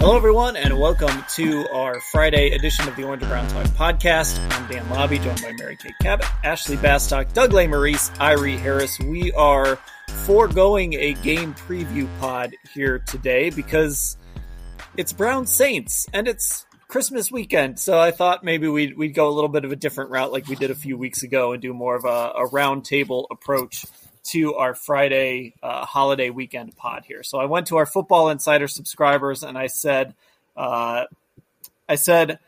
Hello, everyone, and welcome to our Friday edition of the Orange and Brown Talk podcast. I'm Dan Labbe, joined by Mary Kay Cabot, Ashley Bastock, Doug Lesmerises, Irie Harris. We are foregoing a game preview pod here today because it's Brown Saints and it's Christmas weekend. So I thought maybe we'd, we'd go a little bit of a different route like we did a few weeks ago and do more of a, a roundtable approach to our Friday uh, holiday weekend pod here. So I went to our Football Insider subscribers and I said, uh, I said,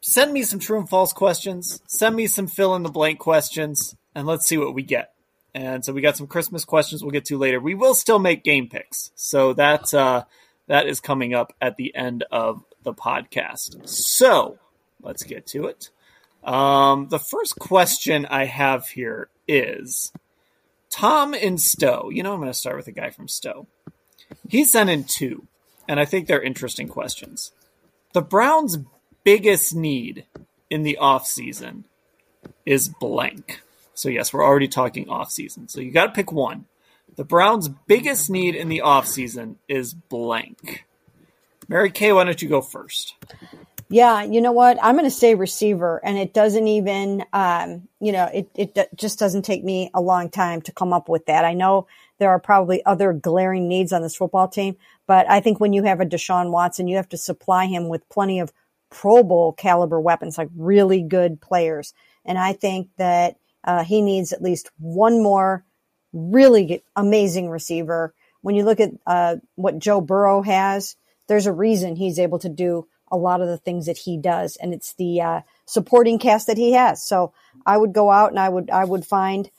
send me some true and false questions, send me some fill in the blank questions, and let's see what we get. And so we got some Christmas questions we'll get to later. We will still make game picks, so that uh, that is coming up at the end of the podcast. So let's get to it. Um, the first question I have here is Tom in Stowe. You know, I'm going to start with a guy from Stowe. He sent in two, and I think they're interesting questions. The Browns' biggest need in the offseason is blank. So, yes, we're already talking offseason. So, you got to pick one. The Browns' biggest need in the offseason is blank. Mary Kay, why don't you go first? Yeah, you know what? I'm going to say receiver, and it doesn't even, um, you know, it, it just doesn't take me a long time to come up with that. I know there are probably other glaring needs on this football team, but I think when you have a Deshaun Watson, you have to supply him with plenty of Pro Bowl caliber weapons, like really good players. And I think that uh, he needs at least one more really amazing receiver. When you look at uh, what Joe Burrow has, there's a reason he's able to do a lot of the things that he does, and it's the uh, supporting cast that he has. So I would go out and I would I would find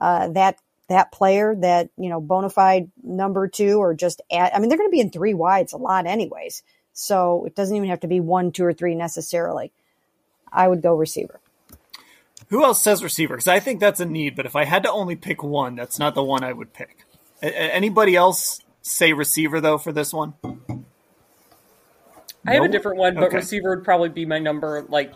uh, that that player that you know bona fide number two or just add. I mean, they're going to be in three wides a lot, anyways. So it doesn't even have to be one, two, or three necessarily. I would go receiver. Who else says receiver? Because I think that's a need, but if I had to only pick one, that's not the one I would pick. A- anybody else say receiver though for this one? I have a different one, but okay. receiver would probably be my number like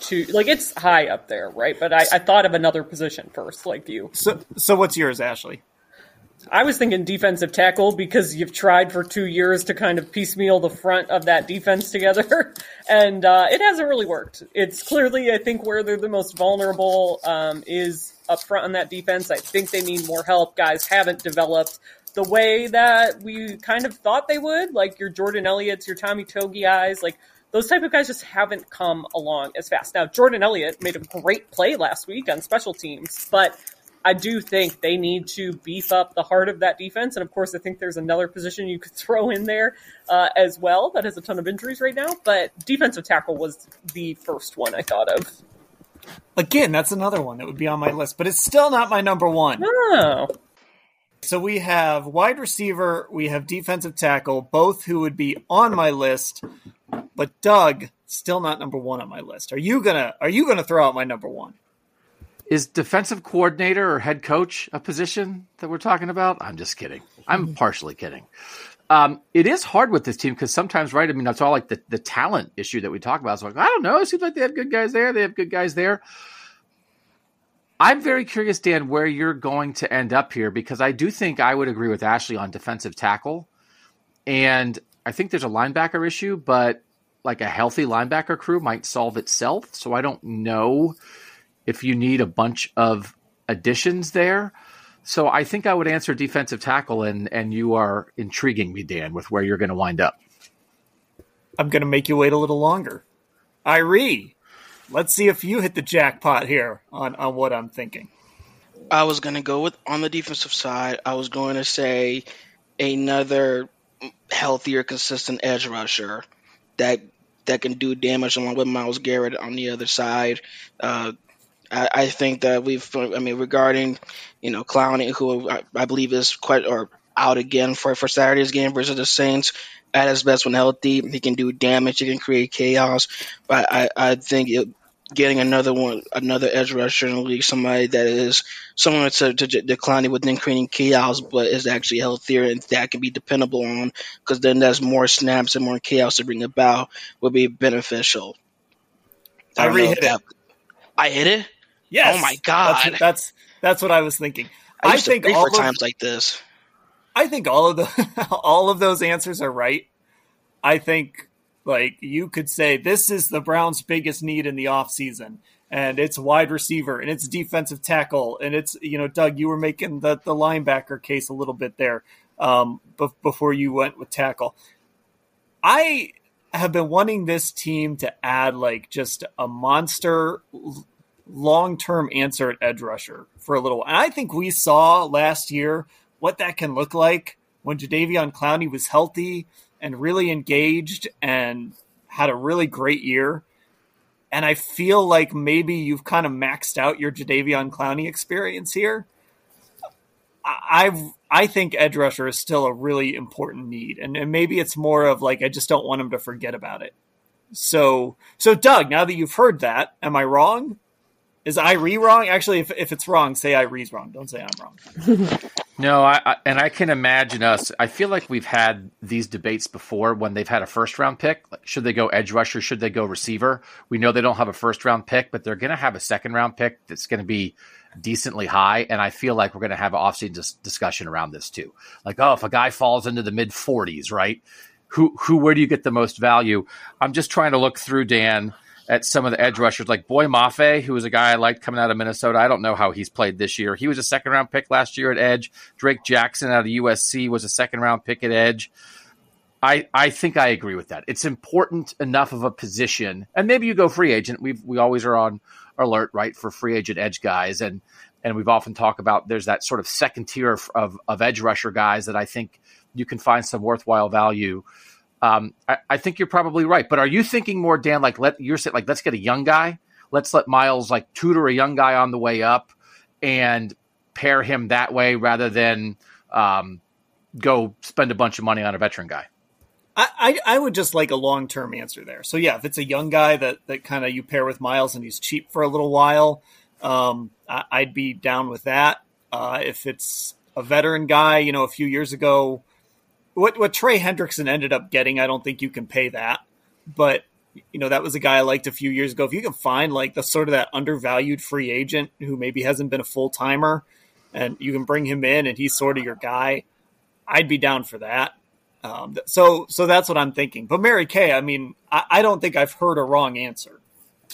two. Like it's high up there, right? But I, I thought of another position first, like you. So, so what's yours, Ashley? I was thinking defensive tackle because you've tried for two years to kind of piecemeal the front of that defense together, and uh, it hasn't really worked. It's clearly, I think, where they're the most vulnerable um, is up front on that defense. I think they need more help. Guys haven't developed the way that we kind of thought they would, like your Jordan Elliott's, your Tommy Togiai guys, like those type of guys just haven't come along as fast. Now, Jordan Elliott made a great play last week on special teams, but I do think they need to beef up the heart of that defense. And of course, I think there's another position you could throw in there uh, as well that has a ton of injuries right now. But defensive tackle was the first one I thought of. Again, that's another one that would be on my list, but it's still not my number one. No. So we have wide receiver, we have defensive tackle, both who would be on my list, but Doug still not number one on my list. Are you gonna Are you gonna throw out my number one? Is defensive coordinator or head coach a position that we're talking about? I'm just kidding. I'm partially kidding. Um, it is hard with this team because sometimes, right? I mean, that's all like the, the talent issue that we talk about. It's like, I don't know. It seems like they have good guys there. They have good guys there. I'm very curious, Dan, where you're going to end up here because I do think I would agree with Ashley on defensive tackle. And I think there's a linebacker issue, but like a healthy linebacker crew might solve itself. So I don't know if you need a bunch of additions there. So I think I would answer defensive tackle, and and you are intriguing me, Dan, with where you're going to wind up. I'm going to make you wait a little longer. Irie, let's see if you hit the jackpot here on on what I'm thinking. I was going to go with on the defensive side. I was going to say another healthier, consistent edge rusher that that can do damage along with Myles Garrett on the other side. Uh, I, think that we've, I mean, regarding, you know, Clowney, who I, believe is quite or out again for, for Saturday's game versus the Saints. At his best when healthy, he can do damage. He can create chaos. But I, I think it, getting another one, another edge rusher in the league, somebody that is similar to, to Clowney within creating chaos, but is actually healthier and that can be dependable on, because then there's more snaps and more chaos to bring about, would be beneficial. I, I hit it. I hit it. Oh yes. Oh my god. That's that's, that's what I was thinking. I, I think all for times like this. I think all of the all of those answers are right. I think like you could say this is the Browns' biggest need in the offseason and it's wide receiver and it's defensive tackle and it's you know Doug you were making the the linebacker case a little bit there um, b- before you went with tackle. I have been wanting this team to add like just a monster long term answer at edge rusher for a little. And I think we saw last year what that can look like when Jadeveon Clowney was healthy and really engaged and had a really great year. And I feel like maybe you've kind of maxed out your Jadeveon Clowney experience here. I I think edge rusher is still a really important need, and, and maybe it's more of like I just don't want him to forget about it. So so Doug, now that you've heard that, am I wrong? Is Irie wrong? Actually, if, if it's wrong, say Irie's wrong. Don't say I'm wrong. no, I, I, and I can imagine us. I feel like we've had these debates before when they've had a first round pick. Should they go edge rusher? Should they go receiver? We know they don't have a first round pick, but they're going to have a second round pick that's going to be decently high. And I feel like we're going to have an offseason dis- discussion around this too. Like, oh, if a guy falls into the mid 40s, right? Who, who, where do you get the most value? I'm just trying to look through Dan at some of the edge rushers, like Boye Mafe, who was a guy I liked coming out of Minnesota. I don't know how he's played this year. He was a second round pick last year at edge. Drake Jackson out of USC was a second round pick at edge. I, I think I agree with that. It's important enough of a position, and maybe you go free agent. We we always are on alert, right, for free agent edge guys, and and we've often talked about there's that sort of second tier of, of, of edge rusher guys that I think you can find some worthwhile value um, I, I, think you're probably right. But are you thinking more, Dan? Like let you're saying, like let's get a young guy. Let's let Myles like tutor a young guy on the way up and pair him that way rather than um, go spend a bunch of money on a veteran guy. I, I, I would just like a long term answer there. So yeah, if it's a young guy that that kind of you pair with Myles and he's cheap for a little while, um, I, would be down with that. Uh, if it's a veteran guy, you know, a few years ago, what what Trey Hendrickson ended up getting, I don't think you can pay that. But you know, that was a guy I liked a few years ago. If you can find like the sort of that undervalued free agent who maybe hasn't been a full timer, and you can bring him in and he's sort of your guy, I'd be down for that. Um, so so that's what I'm thinking. But Mary Kay, I mean, I, I don't think I've heard a wrong answer.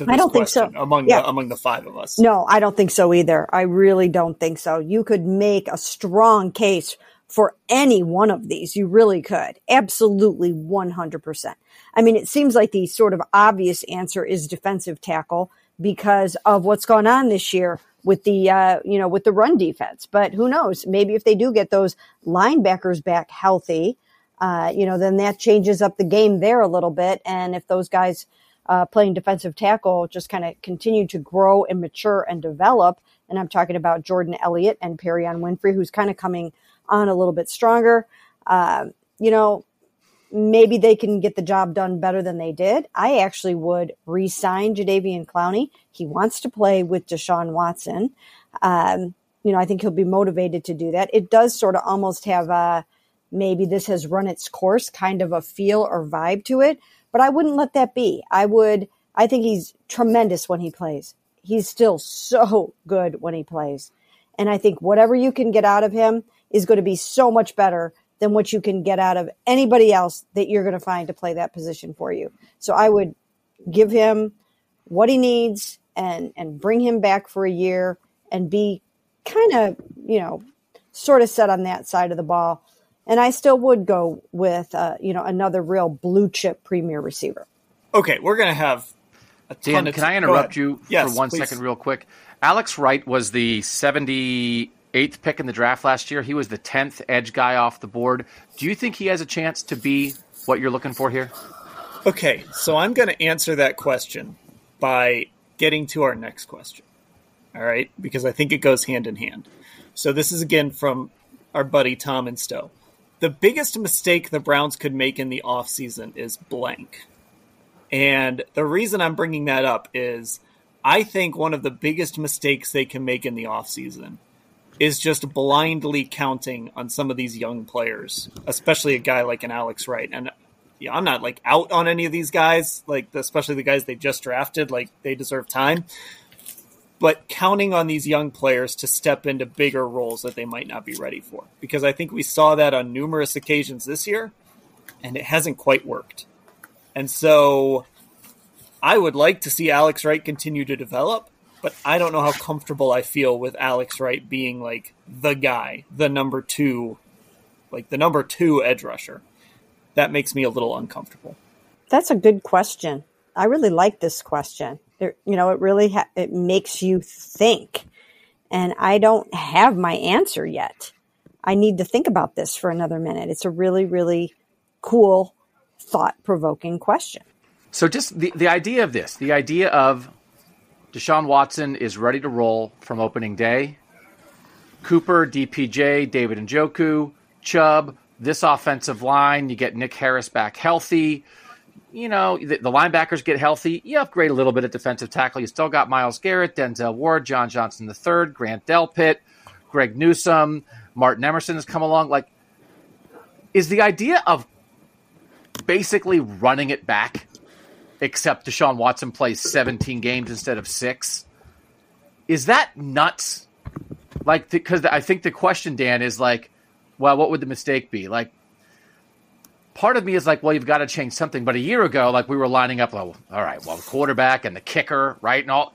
I don't think so. Among yeah. the, among the five of us, no, I don't think so either. I really don't think so. You could make a strong case for any one of these. You really could. Absolutely 100%. I mean, it seems like the sort of obvious answer is defensive tackle because of what's going on this year with the, uh, you know, with the run defense. But who knows? Maybe if they do get those linebackers back healthy, uh, you know, then that changes up the game there a little bit. And if those guys, uh, playing defensive tackle just kind of continue to grow and mature and develop. And I'm talking about Jordan Elliott and Perrion Winfrey, who's kind of coming on a little bit stronger. Uh, you know, maybe they can get the job done better than they did. I actually would re-sign Jadeveon Clowney. He wants to play with Deshaun Watson. Um, you know, I think he'll be motivated to do that. It does sort of almost have a maybe this has run its course kind of a feel or vibe to it, but I wouldn't let that be. I would, I think he's tremendous when he plays. He's still so good when he plays. And I think whatever you can get out of him, is going to be so much better than what you can get out of anybody else that you're going to find to play that position for you. So I would give him what he needs and and bring him back for a year and be kind of, you know, sort of set on that side of the ball. And I still would go with, uh, you know, another real blue chip premier receiver. Okay, we're going to have a ton Dan, of. can I interrupt you Yes, for one second, please. real quick? Alex Wright was the 78th pick in the draft last year. He was the 10th edge guy off the board. Do you think he has a chance to be what you're looking for here? Okay, so I'm going to answer that question by getting to our next question. All right, because I think it goes hand in hand. So this is again from our buddy Tom and Stowe. The biggest mistake the Browns could make in the offseason is blank. And the reason I'm bringing that up is I think one of the biggest mistakes they can make in the offseason is just blindly counting on some of these young players, especially a guy like an Alex Wright. And yeah, I'm not like out on any of these guys, like especially the guys they just drafted, like they deserve time. But counting on these young players to step into bigger roles that they might not be ready for. Because I think we saw that on numerous occasions this year, and it hasn't quite worked. And so I would like to see Alex Wright continue to develop, but I don't know how comfortable I feel with Alex Wright being like the guy, the number two, like the number two edge rusher. That makes me a little uncomfortable. That's a good question. I really like this question. It, you know, it really ha- it makes you think, and I don't have my answer yet. I need to think about this for another minute. It's a really, really cool, thought provoking question. So just the, the idea of this, the idea of Deshaun Watson is ready to roll from opening day. Cooper, DPJ, David Njoku, Chubb, this offensive line, you get Nick Harris back healthy. You know, the, the linebackers get healthy. You upgrade a little bit at defensive tackle. You still got Myles Garrett, Denzel Ward, John Johnson III, Grant Delpit, Greg Newsome, Martin Emerson has come along. Like, is the idea of basically running it back except Deshaun Watson plays 17 games instead of six. Is that nuts? Like, because I think the question, Dan, is like, well, what would the mistake be? Like, part of me is like, well, you've got to change something. But a year ago, like, we were lining up, well, all right, well, the quarterback and the kicker, right? And all.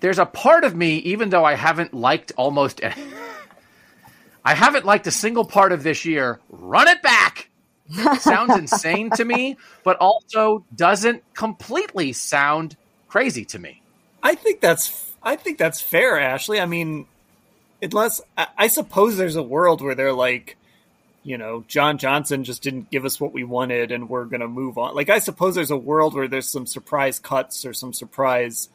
There's a part of me, even though I haven't liked almost, I haven't liked a single part of this year, run it back sounds insane to me, but also doesn't completely sound crazy to me. I think that's I think that's fair, Ashley. I mean, unless I, I suppose there's a world where they're like, you know, John Johnson just didn't give us what we wanted, and we're gonna move on. Like, I suppose there's a world where there's some surprise cuts or some surprise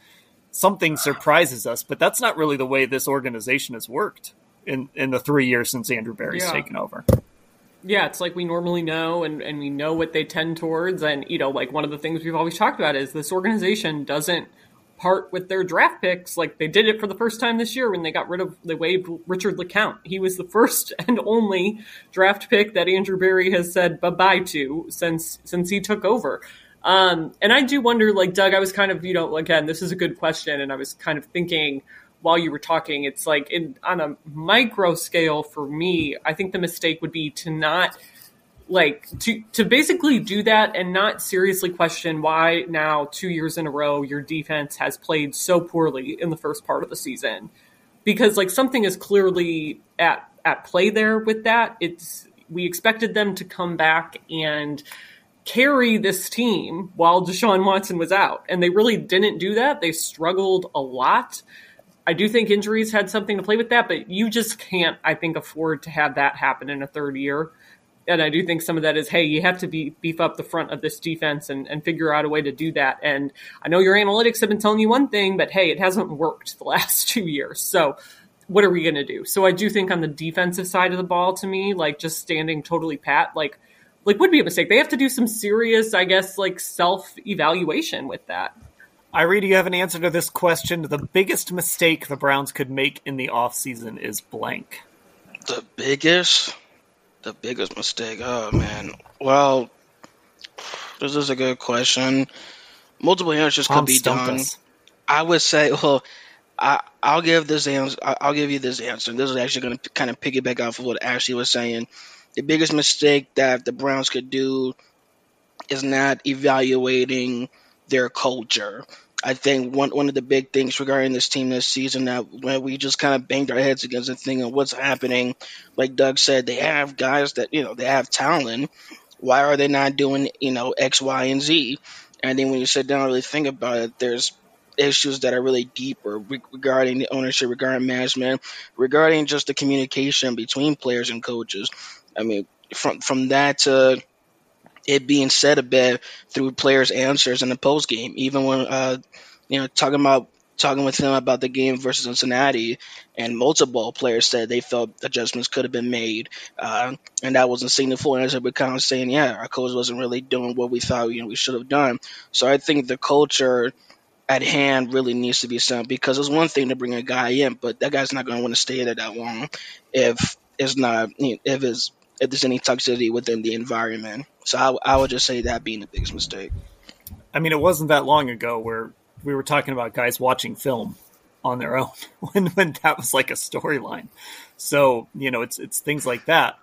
something surprises us, but that's not really the way this organization has worked in in the three years since Andrew Berry's Yeah. taken over. Yeah, it's like we normally know and, and we know what they tend towards. And, you know, like one of the things we've always talked about is this organization doesn't part with their draft picks. Like they did it for the first time this year when they got rid of, they waived Richard LeCounte. He was the first and only draft pick that Andrew Berry has said bye bye to since, since he took over. Um, and I do wonder, like Doug, I was kind of, you know, again, this is a good question. And I was kind of thinking, while you were talking, it's like in, on a micro scale for me, I think the mistake would be to not like to to basically do that and not seriously question why now two years in a row your defense has played so poorly in the first part of the season. Because like something is clearly at at play there with that. It's we expected them to come back and carry this team while Deshaun Watson was out. And they really didn't do that. They struggled a lot I do think injuries had something to play with that, but you just can't, I think, afford to have that happen in a third year. And I do think some of that is, hey, you have to be beef up the front of this defense and, and figure out a way to do that. And I know your analytics have been telling you one thing, but hey, it hasn't worked the last two years. So what are we going to do? So I do think on the defensive side of the ball, to me, like just standing totally pat, like like would be a mistake. They have to do some serious, I guess, like self evaluation with that. Irie, do you have an answer to this question? The biggest mistake the Browns could make in the offseason is blank. The biggest, the biggest mistake. Oh man. Well, this is a good question. Multiple answers could Tom be done. us. I would say, well, I I'll give this answer. I'll give you this answer. This is actually going to kind of piggyback off of what Ashley was saying. the biggest mistake that the Browns could do is not evaluating their culture. I think one one of the big things regarding this team this season that when we just kind of banged our heads against the thing of what's happening, like Doug said, they have guys that you know they have talent. Why are they not doing you know X, Y, and Z? And then when you sit down and really think about it, there's issues that are really deeper regarding the ownership, regarding management, regarding just the communication between players and coaches. I mean, from from that to it being said a bit through players' answers in the post game, even when uh, you know talking about talking with him about the game versus Cincinnati, and multiple players said they felt adjustments could have been made, uh, and that wasn't the full answer, but kind of saying, yeah, our coach wasn't really doing what we thought you know we should have done. So I think the culture at hand really needs to be sound because it's one thing to bring a guy in, but that guy's not going to want to stay there that long if it's not if it's if there's any toxicity within the environment. So I, I would just say that being the biggest mistake. I mean, it wasn't that long ago where we were talking about guys watching film on their own when when that was like a storyline. So you know, it's it's things like that.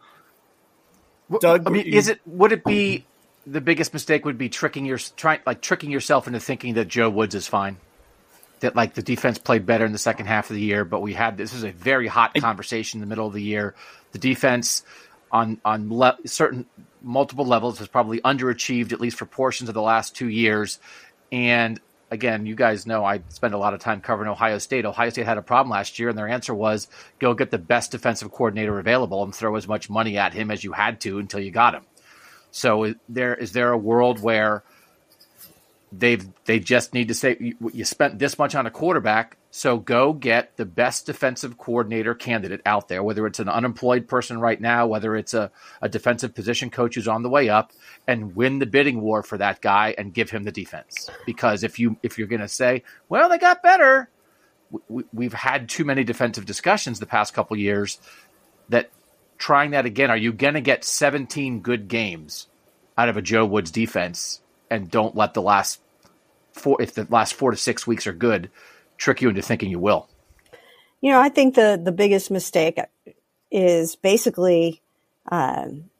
Doug, I mean, you, is it would it be the biggest mistake would be tricking your trying like tricking yourself into thinking that Joe Woods is fine. That like the defense played better in the second half of the year, but we had this is a very hot conversation in the middle of the year. The defense on on le- certain multiple levels has probably underachieved at least for portions of the last two years. And again, you guys know I spend a lot of time covering Ohio State. Ohio State had a problem last year, and their answer was go get the best defensive coordinator available and throw as much money at him as you had to until you got him. So is there is there a world where they've they just need to say you, spent this much on a quarterback, so go get the best defensive coordinator candidate out there, whether it's an unemployed person right now, whether it's a, a defensive position coach who's on the way up, and win the bidding war for that guy and give him the defense. Because if you if you're going to say, well, they got better, we, we've had too many defensive discussions the past couple years that trying that again, are you going to get 17 good games out of a Joe Woods defense and don't let the last four, if the last four to six weeks are good, trick you into thinking you will? You know, I think the, the biggest mistake is basically um,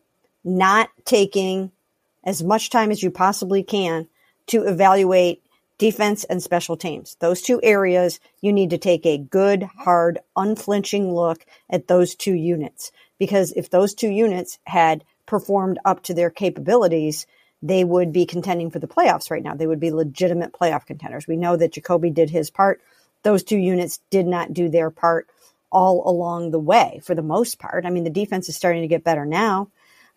not taking as much time as you possibly can to evaluate defense and special teams. Those two areas, you need to take a good, hard, unflinching look at those two units because if those two units had performed up to their capabilities, they would be contending for the playoffs right now. They would be legitimate playoff contenders. We know that Jacoby did his part. Those two units did not do their part all along the way for the most part. I mean, the defense is starting to get better now.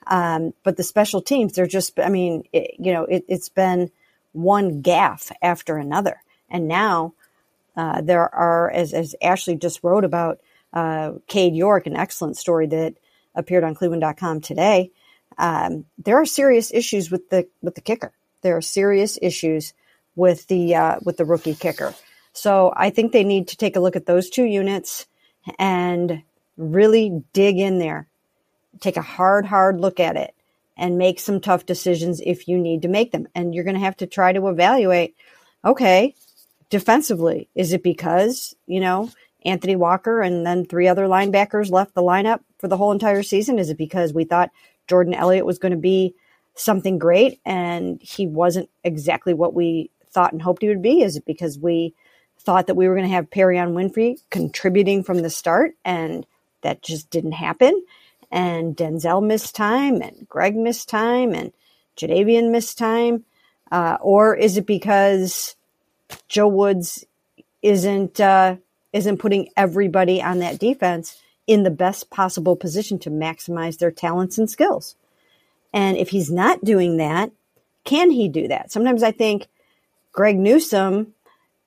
Um, but the special teams, they're just, I mean, it, you know, it, has been one gaff after another. And now uh, there are, as, as Ashley just wrote about, uh, Cade York, an excellent story that appeared on Cleveland.com today. Um, there are serious issues with the with the kicker. There are serious issues with the uh, with the rookie kicker. So I think they need to take a look at those two units and really dig in there, take a hard, hard look at it, and make some tough decisions if you need to make them. And you're going to have to try to evaluate. Okay, defensively, is it because you know Anthony Walker and then three other linebackers left the lineup for the whole entire season? Is it because we thought Jordan Elliott was going to be something great and he wasn't exactly what we thought and hoped he would be? Is it because we thought that we were going to have Perrion Winfrey contributing from the start and that just didn't happen? And Denzel missed time and Greg missed time and Jadeveon missed time? Uh, or is it because Joe Woods isn't uh, isn't putting everybody on that defense in the best possible position to maximize their talents and skills. And if he's not doing that, can he do that? Sometimes I think Greg Newsome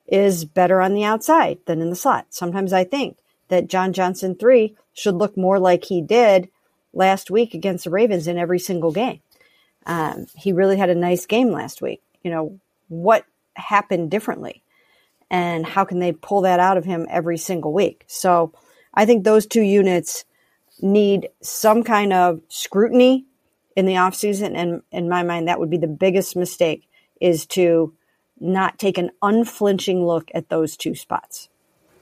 is better on the outside than in the slot. Sometimes I think that John Johnson 3 should look more like he did last week against the Ravens in every single game. Um, he really had a nice game last week. You know, what happened differently? and how can they pull that out of him every single week? So I think those two units need some kind of scrutiny in the offseason. And in my mind, that would be the biggest mistake is to not take an unflinching look at those two spots.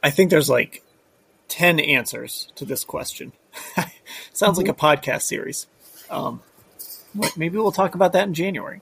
I think there's like 10 answers to this question. Sounds mm-hmm. like a podcast series. Um, maybe we'll talk about that in January.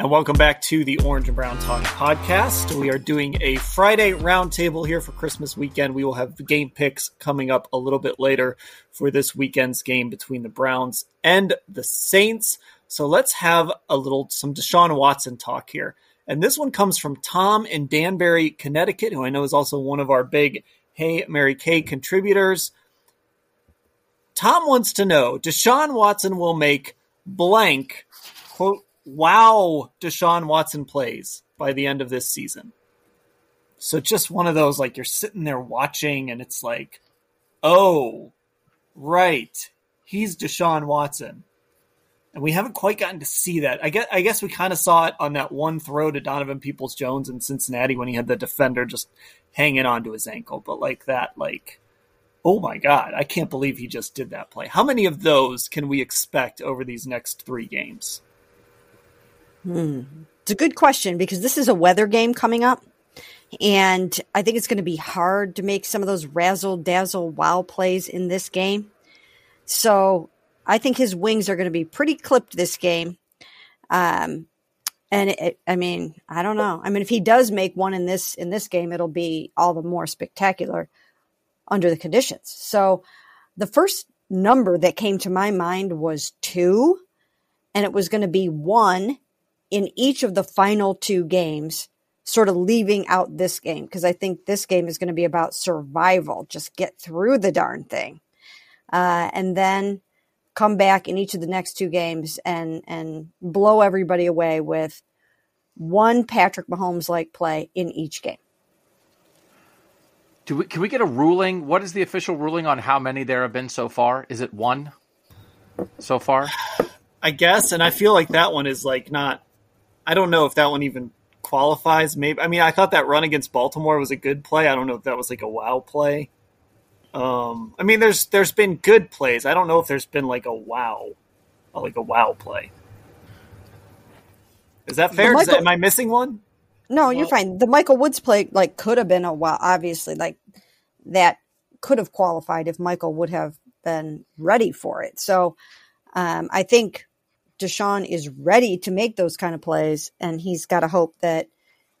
And welcome back to the Orange and Brown Talk podcast. We are doing a Friday roundtable here for Christmas weekend. We will have game picks coming up a little bit later for this weekend's game between the Browns and the Saints. So let's have a little some Deshaun Watson talk here. And this one comes from Tom in Danbury, Connecticut, who I know is also one of our big Hey Mary Kay contributors. Tom wants to know Deshaun Watson will make blank, quote, wow Deshaun Watson plays by the end of this season. So just one of those like you're sitting there watching and it's like, oh, right, he's Deshaun Watson. And we haven't quite gotten to see that. I guess I guess we kind of saw it on that one throw to Donovan Peoples Jones in Cincinnati when he had the defender just hanging onto his ankle. But like that, like, oh my God, I can't believe he just did that play. How many of those can we expect over these next three games? Hmm. It's a good question because this is a weather game coming up. And I think it's going to be hard to make some of those razzle dazzle wow plays in this game. So I think his wings are going to be pretty clipped this game. Um, and it, I mean, I don't know. I mean, if he does make one in this in this game, it'll be all the more spectacular under the conditions. So the first number that came to my mind was two, and it was going to be one in each of the final two games, sort of leaving out this game because I think this game is going to be about survival. Just get through the darn thing, uh, and then come back in each of the next two games and and blow everybody away with one Patrick Mahomes like play in each game. Do we, can we get a ruling? What is the official ruling on how many there have been so far? Is it one so far? I guess, and I feel like that one is like not I don't know if that one even qualifies. Maybe I mean I thought that run against Baltimore was a good play. I don't know if that was like a wow play. Um, I mean, there's there's been good plays. I don't know if there's been like a wow, like a wow play. Is that fair? Michael, that, am I missing one? No, you're fine. The Michael Woods play like could have been a wow. Obviously, like that could have qualified if Michael would have been ready for it. So um, I think Deshaun is ready to make those kind of plays, and he's got to hope that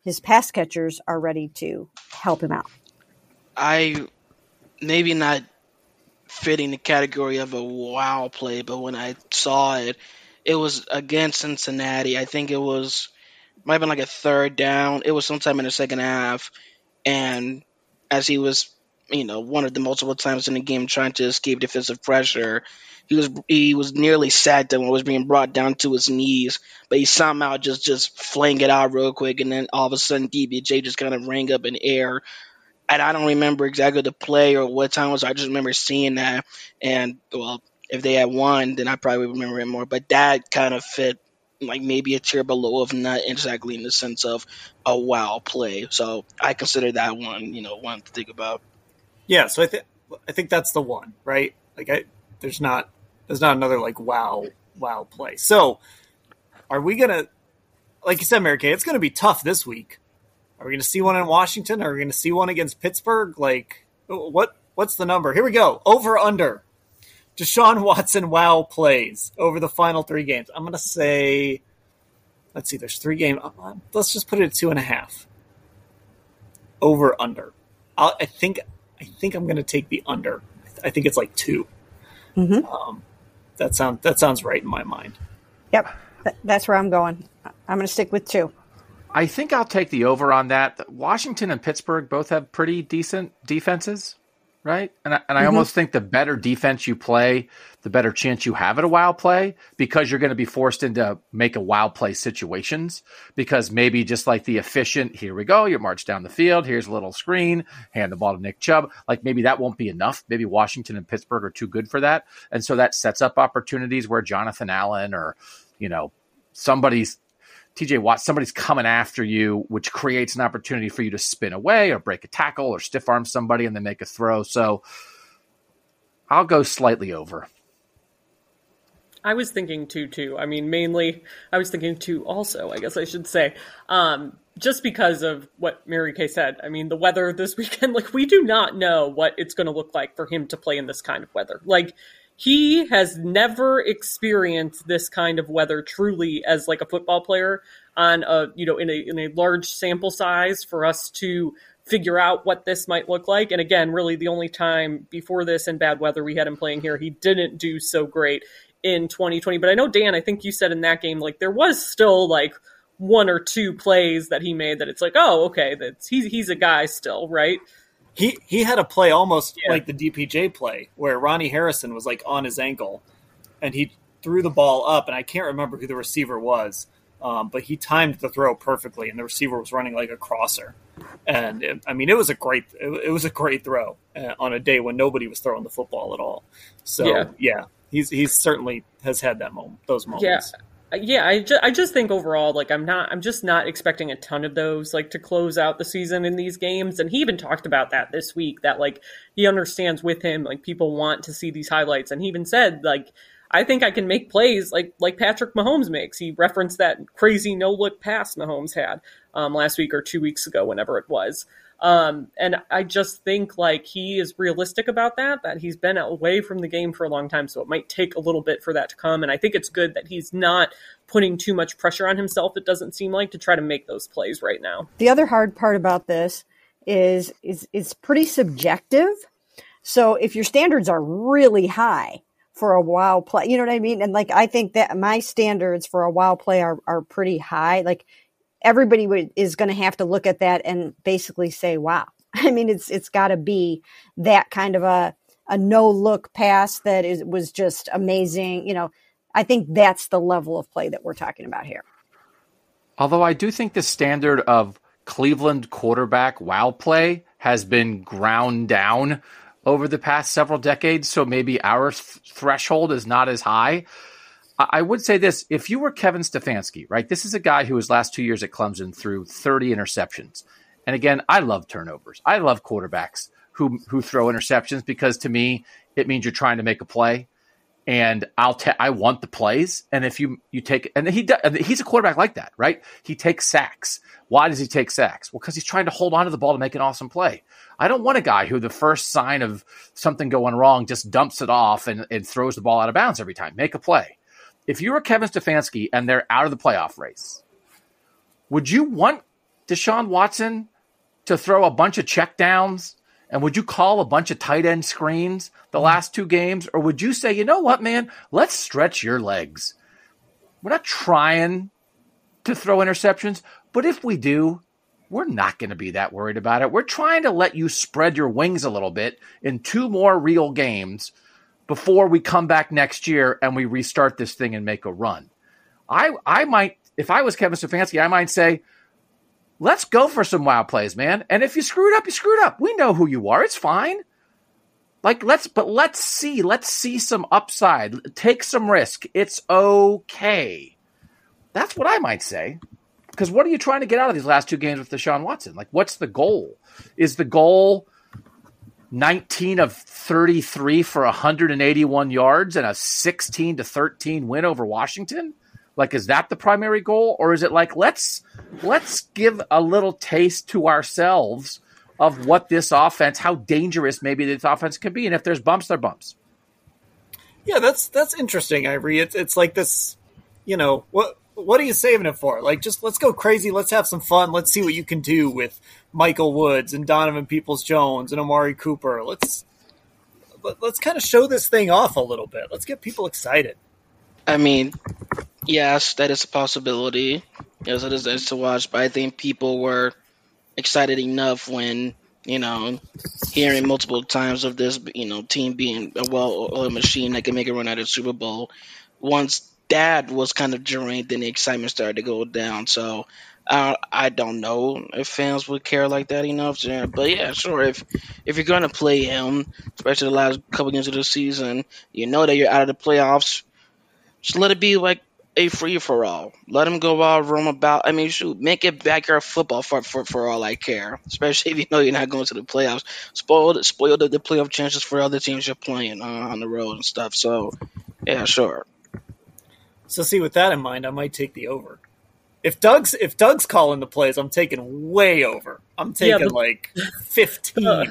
his pass catchers are ready to help him out. I maybe not fitting the category of a wow play, but when I saw it, it was against Cincinnati. I think it was might have been like a third down. It was sometime in the second half, and as he was, you know, one of the multiple times in the game trying to escape defensive pressure, he was he was nearly sat down was being brought down to his knees, but he somehow just just fling it out real quick, and then all of a sudden DPJ just kind of rang up in air. And I don't remember exactly the play or what time was. I just remember seeing that, and well, if they had won, then I probably would remember it more. But that kind of fit like maybe a tier below of not exactly in the sense of a wow play. So I consider that one, you know, one to think about. Yeah, so I think I think that's the one, right? Like I there's not there's not another like wow wow play. So are we gonna like you said, Mary Kay, it's gonna be tough this week. Are we gonna see one in Washington? Are we gonna see one against Pittsburgh? Like what what's the number? Here we go. Over under. Deshaun Watson wow plays over the final three games. I'm gonna say let's see, there's three games. Uh, let's just put it at two and a half. Over under. I'll, i think I think I'm gonna take the under. I think it's like 2 mm-hmm. um, that sounds that sounds right in my mind. Yep, that's where I'm going. I'm going to stick with two. I think I'll take the over on that. Washington and Pittsburgh both have pretty decent defenses. Right? And I, and I mm-hmm. almost think the better defense you play, the better chance you have at a wild play because you're going to be forced into make a wild play situations because maybe just like the efficient, here we go, you march down the field, here's a little screen, hand the ball to Nick Chubb. Like maybe that won't be enough. Maybe Washington and Pittsburgh are too good for that. And so that sets up opportunities where Jonathan Allen or, you know, somebody's TJ Watt, somebody's coming after you, which creates an opportunity for you to spin away or break a tackle or stiff arm somebody and then make a throw. So I'll go slightly over. I was thinking two too. I mean, mainly I was thinking two also, I guess I should say. Um, just because of what Mary Kay said. I mean, the weather this weekend, like we do not know what it's going to look like for him to play in this kind of weather. Like he has never experienced this kind of weather truly as like a football player on a you know in a in a large sample size for us to figure out what this might look like. And again really the only time before this in bad weather we had him playing here he didn't do so great in 2020 but i know dan i think you said in that game like there was still like one or two plays that he made that it's like oh okay that's he's he's a guy still right he he had a play almost yeah. like the DPJ play where Ronnie Harrison was like on his ankle, and he threw the ball up, and I can't remember who the receiver was, um, but he timed the throw perfectly, and the receiver was running like a crosser, and it, I mean it was a great it, it was a great throw uh, on a day when nobody was throwing the football at all. So yeah, yeah he's he's certainly has had that moment those moments. Yeah yeah, I, ju- I just think overall, like I'm not, I'm just not expecting a ton of those, like to close out the season in these games. And he even talked about that this week, that like he understands with him, like people want to see these highlights, and he even said like I think I can make plays like like Patrick Mahomes makes. He referenced that crazy no look pass Mahomes had um, last week or two weeks ago, whenever it was. Um, and I just think like he is realistic about that, that he's been away from the game for a long time. So it might take a little bit for that to come. And I think it's good that he's not putting too much pressure on himself. It doesn't seem like to try to make those plays right now. The other hard part about this is, is it's pretty subjective. So if your standards are really high, for a wow play. You know what I mean? And like, I think that my standards for a wow play are, are pretty high. Like everybody would, is going to have to look at that and basically say, wow. I mean, it's, it's got to be that kind of a, a no look pass that is, was just amazing. You know, I think that's the level of play that we're talking about here. Although I do think the standard of Cleveland quarterback wow play has been ground down over the past several decades. So maybe our th- threshold is not as high. I would say this if you were Kevin Stefanski, right? This is a guy who his last two years at Clemson threw 30 interceptions. And again, I love turnovers. I love quarterbacks who who throw interceptions because to me, it means you're trying to make a play. And I'll ta- I want the plays. And if you you take and he does, he's a quarterback like that, right? He takes sacks. Why does he take sacks? Well, because he's trying to hold on to the ball to make an awesome play. I don't want a guy who the first sign of something going wrong just dumps it off and, and throws the ball out of bounds every time. Make a play if you were Kevin Stefanski and they're out of the playoff race, would you want Deshaun Watson to throw a bunch of checkdowns? And would you call a bunch of tight end screens the mm. last two games? Or would you say, you know what, man, let's stretch your legs? We're not trying to throw interceptions, but if we do, we're not going to be that worried about it. We're trying to let you spread your wings a little bit in two more real games before we come back next year and we restart this thing and make a run. I I might if I was Kevin Stefanski, I might say, let's go for some wild plays, man. And if you screwed up, you screwed up. We know who you are. It's fine. Like let's but let's see. Let's see some upside. Take some risk. It's okay. That's what I might say. Because what are you trying to get out of these last two games with Deshaun Watson? Like, what's the goal? Is the goal 19 of 33 for 181 yards and a 16 to 13 win over Washington? Like is that the primary goal or is it like let's let's give a little taste to ourselves of what this offense, how dangerous maybe this offense could be and if there's bumps, there bumps. Yeah, that's that's interesting, Irie. It's it's like this, you know, what what are you saving it for? Like, just let's go crazy. Let's have some fun. Let's see what you can do with Michael Woods and Donovan Peoples Jones and Amari Cooper. Let's let, let's kind of show this thing off a little bit. Let's get people excited. I mean, yes, that is a possibility. Yes, it is nice to watch, but I think people were excited enough when you know, hearing multiple times of this, you know, team being a well-oiled machine that can make a run at a Super Bowl. Once that was kind of drained, then the excitement started to go down. So uh, I don't know if fans would care like that enough. But yeah, sure. If if you're to play him, especially the last couple games of the season, you know that you're out of the playoffs. Just let it be like a free for all. Let him go out, roam about. I mean, shoot, make it backyard football for, for, for all I care. Especially if you know you're not going to the playoffs. Spoil spoil the, the playoff chances for other teams you're playing uh, on the road and stuff. So, yeah, sure. So, see, with that in mind, I might take the over. If Doug's if Doug's calling the plays, I'm taking way over. I'm taking Yeah, like 15. Uh,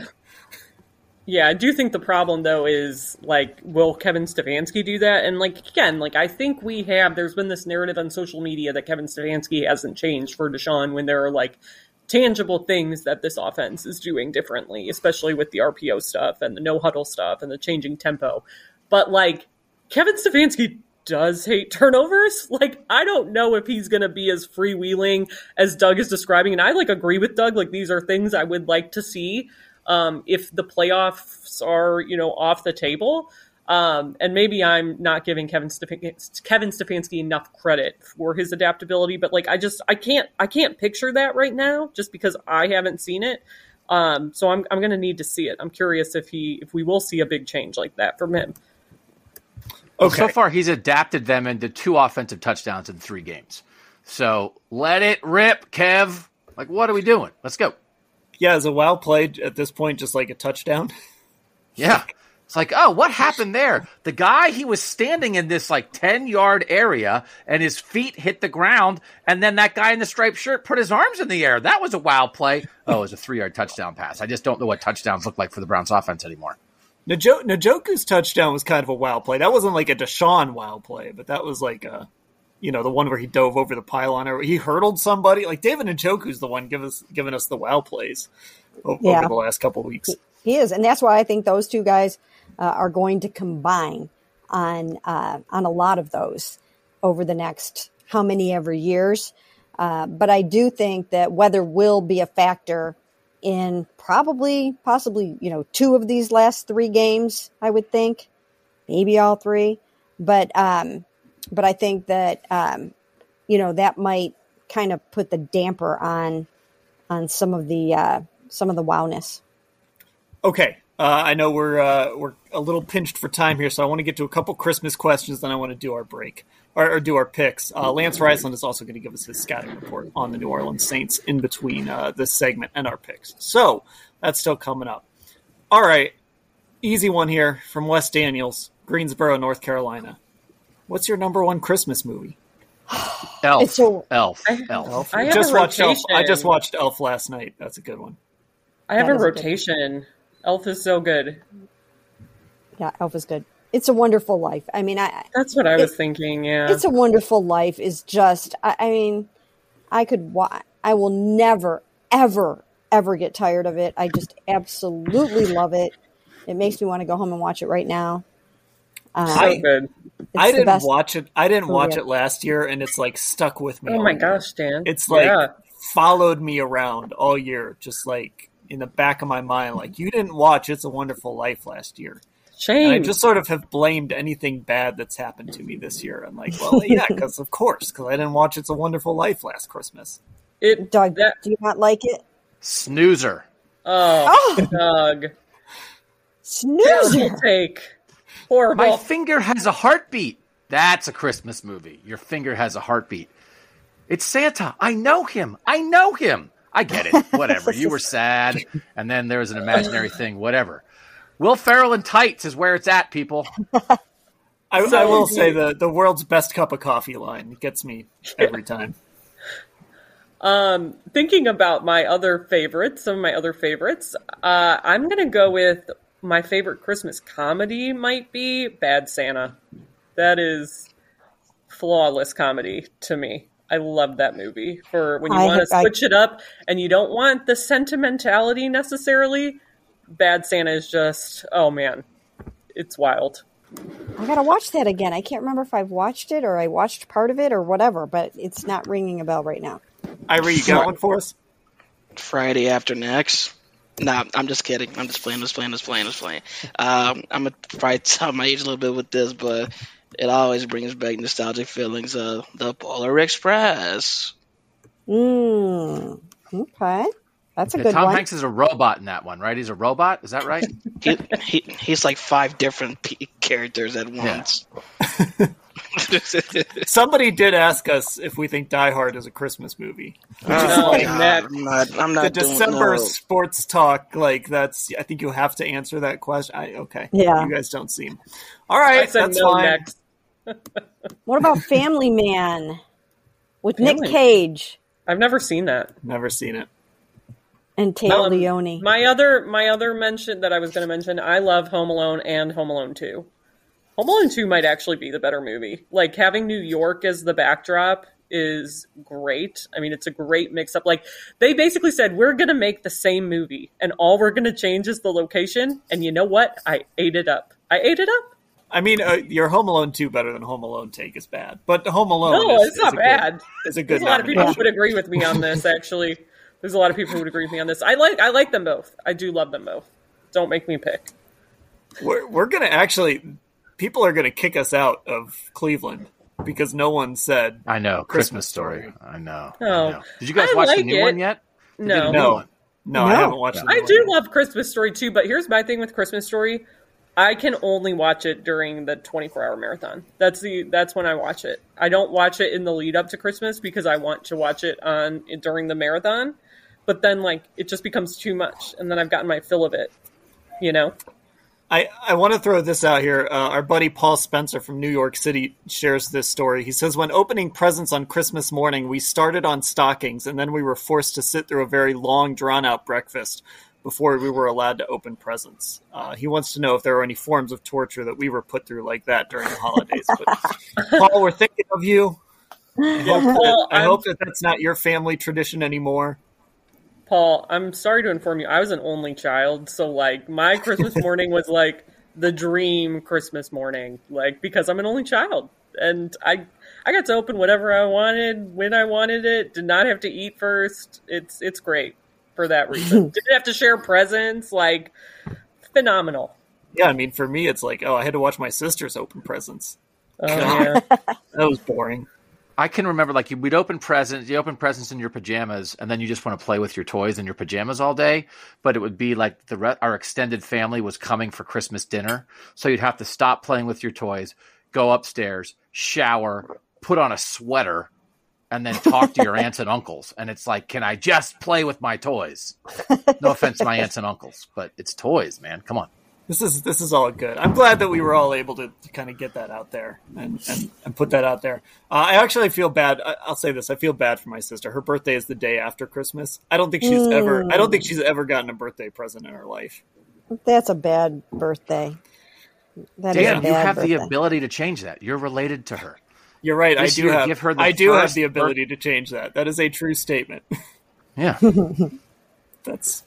yeah, I do think the problem though is like, will Kevin Stefanski do that? And like again, like I think we have. There's been this narrative on social media that Kevin Stefanski hasn't changed for Deshaun when there are like tangible things that this offense is doing differently, especially with the RPO stuff and the no huddle stuff and the changing tempo. But like Kevin Stefanski does hate turnovers. Like I don't know if he's going to be as freewheeling as Doug is describing, and I like agree with Doug. Like these are things I would like to see um, if the playoffs are you know off the table. Um, and maybe I'm not giving Kevin Stef- Kevin Stefanski enough credit for his adaptability, but like I just I can't I can't picture that right now just because I haven't seen it. Um, so I'm I'm going to need to see it. I'm curious if he if we will see a big change like that from him. Well, so far he's adapted them into two offensive touchdowns in three games. So let it rip, Kev. Like, what are we doing? Let's go. Yeah, is a wow play at this point just like a touchdown? Yeah. It's like, oh, what happened there? The guy, he was standing in this like 10 yard area and his feet hit the ground. And then that guy in the striped shirt put his arms in the air. That was a wow play. Oh, it was a three yard touchdown pass. I just don't know what touchdowns look like for the Browns offense anymore. Najo- Njoku's touchdown was kind of a wow play. That wasn't like a Deshaun wow play, but that was like a, you know, the one where he dove over the pylon or he hurdled somebody. Like David Njoku's the one give us giving us the wow plays o- Yeah. over the last couple of weeks. He is, and that's why I think those two guys uh, are going to combine on uh, on a lot of those over the next how many ever years. Uh, but I do think that weather will be a factor in probably, possibly, you know, two of these last three games. I would think, maybe all three. But um, but I think that um, you know that might kind of put the damper on on some of the uh, some of the wowness. Okay. Uh, I know we're uh, we're a little pinched for time here, so I want to get to a couple Christmas questions. Then I want to do our break or, or do our picks. Uh, Lance Reisland is also going to give us his scouting report on the New Orleans Saints in between uh, this segment and our picks. So that's still coming up. All right, easy one here from Wes Daniels, Greensboro, North Carolina. What's your number one Christmas movie? Elf. It's a- Elf. I- Elf. Elf. I just watched Elf. I just watched Elf last night. That's a good one. I have That a is a good- rotation. Elf is so good. Yeah, Elf is good. It's a wonderful life. I mean, I That's what I was thinking. Yeah. it's a wonderful life is just I, I mean i could wa- i will never ever ever get tired of it i just absolutely love it it makes me want to go home and watch it right now uh, so I- good. I didn't best. watch it. I didn't Oh, watch yeah. it last year, and it's like stuck with me. Oh my year. gosh, Dan. It's like Yeah. followed me around all year, just like in the back of my mind. Like you didn't watch "It's a Wonderful Life" last year, and I just sort of have blamed anything bad that's happened to me this year. I'm like, well, yeah, because of course, because I didn't watch "It's a Wonderful Life" last Christmas. it, doug that, do you not like it Snoozer. oh, oh Doug. Snoozer take. Horrible. My finger has a heartbeat. That's a Christmas movie. Your finger has a heartbeat. It's Santa. I know him. I know him. I get it. Whatever. you were sad, and then there was an imaginary thing. Whatever. Will Ferrell in tights is where it's at, people. I, So- I will say the the world's best cup of coffee line gets me every time. Um, thinking about my other favorites, some of my other favorites, uh, I'm gonna go with my favorite Christmas comedy might be Bad Santa. That is flawless comedy to me. I love that movie for when you I want have- to I- switch it up and you don't want the sentimentality necessarily. Bad Santa is just oh man, it's wild. i gotta watch that again i can't remember if i've watched it or i watched part of it or whatever but it's not ringing a bell right now Ira, you got one for us? Friday after next. Nah, I'm just kidding. I'm just playing, just playing, just playing, just playing. Um, I'm gonna probably tell my age a little bit with this, but it always brings back nostalgic feelings of the Polar Express. Mm, okay. That's a Yeah, good Tom one. Hanks is a robot in that one, right? He's a robot. Is that right? He, he he's like five different p- characters at once. Somebody did ask us if we think Die Hard is a Christmas movie. Oh, No, God, Matt. I'm not. I'm The not doing December no. sports talk, like that's. I think you have to answer that question. I, okay, Yeah. You guys don't seem. All right. I that's no fine. next. What about Family Man with Family- Nick Cage I've never seen that. Never seen it. And Taylor Um, Leoni? My other my other mention that I was going to mention, I love Home Alone and Home Alone 2. Home Alone 2 might actually be the better movie. Like having New York as the backdrop is great. I mean, it's a great mix up. Like they basically said we're going to make the same movie and all we're going to change is the location and you know what? I ate it up. I ate it up. I mean, uh, your Home Alone two better than Home Alone take is bad, but Home Alone. No, is, it's is not a good- bad. Is a good. There's a lot of people would agree with me on this actually. There's a lot of people who would agree with me on this. I like I like them both. I do love them both. Don't make me pick. We're we're gonna actually. People are gonna kick us out of Cleveland because no one said I know. Christmas Christmas, story. I know. I Oh. know. Did you guys I watch the new it. one yet? They did No. new no. one. No, I haven't watched. the I new do one. love Christmas Story too, but here's my thing with Christmas Story. I can only watch it during the 24 hour marathon. That's the that's when I watch it. I don't watch it in the lead up to Christmas because I want to watch it on during the marathon. But then like it just becomes too much and then I've gotten my fill of it. You know? I, I want to throw this out here. Uh, our buddy Paul Spencer from New York City shares this story. He says, When opening presents on Christmas morning, we started on stockings and then we were forced to sit through a very long, drawn out breakfast before we were allowed to open presents. Uh, he wants to know if there are any forms of torture that we were put through like that during the holidays. But, Paul, we're thinking of you. I hope, Well, I I'm- hope that that's not your family tradition anymore. Paul, I'm sorry to inform you, I was an only child, so like my Christmas morning was like the dream Christmas morning, like because I'm an only child, and I I got to open whatever I wanted when I wanted it. Did not have to eat first. It's it's great for that reason. Didn't have to share presents. Like phenomenal. Yeah, I mean, for me, it's like, oh, I had to watch my sisters open presents. Oh yeah. That was boring. I can remember like we'd open presents, you open presents in your pajamas, and then you just want to play with your toys in your pajamas all day. But it would be like the re- our extended family was coming for Christmas dinner, so you'd have to stop playing with your toys, go upstairs, shower, put on a sweater, and then talk to your aunts and uncles. And it's like, can I just play with my toys? No offense to my aunts and uncles, but it's toys, man. Come on. This is this is all good. I'm glad that we were all able to, to kind of get that out there and, and, and put that out there. Uh, I actually feel bad. I, I'll say this: I feel bad for my sister. Her birthday is the day after Christmas. I don't think she's ever. I don't think she's ever gotten a birthday present in her life. That's a bad birthday. That is a Dan, bad you have birthday. the ability to change that. You're related to her. You're right. I do have. give her the I do have the bir- ability to change that. That is a true statement. Yeah. That's.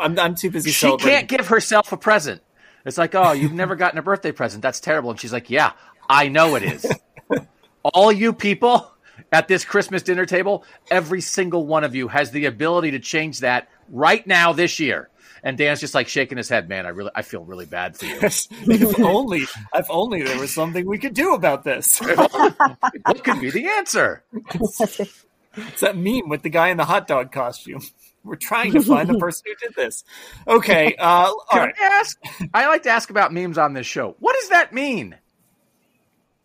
I'm, I'm too busy she can't give herself a present. It's like, oh, you've never gotten a birthday present. That's terrible. And she's like, yeah, I know it is. All you people at this Christmas dinner table, every single one of you has the ability to change that right now this year. And Dan's just like shaking his head, man. I really, I feel really bad for you. if only, if only there was something we could do about this. what could be the answer? It's that meme with the guy in the hot dog costume. We're trying to find the person who did this. Okay, uh, all Can right. I ask? I like to ask about memes on this show. What does that mean?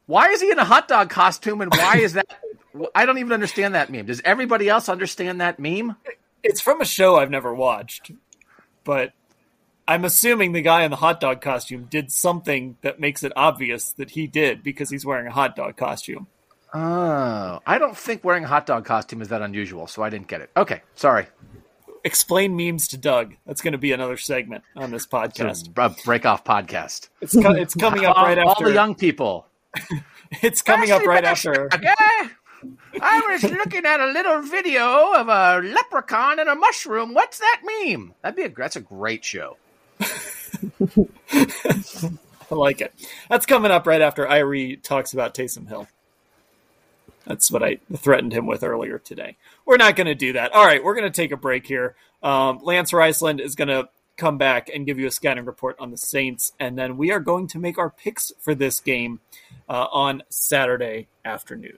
Why is he in a hot dog costume, and why is that? I don't even understand that meme. Does everybody else understand that meme? It's from a show I've never watched, but I'm assuming the guy in the hot dog costume did something that makes it obvious that he did because he's wearing a hot dog costume. Oh, I don't think wearing a hot dog costume is that unusual, so I didn't get it. Okay, sorry. Explain memes to Doug. That's going to be another segment on this podcast. A break off podcast. It's co- it's coming up right all after. All the young people. it's coming up right after. okay? I was looking at a little video of a leprechaun and a mushroom. What's that meme? That'd be a that's a great show. I like it. That's coming up right after Irie talks about Taysom Hill. That's what I threatened him with earlier today. We're not going to do that. All right, we're going to take a break here. Um, Lance Reisland is going to come back and give you a scouting report on the Saints, and then we are going to make our picks for this game uh, on Saturday afternoon.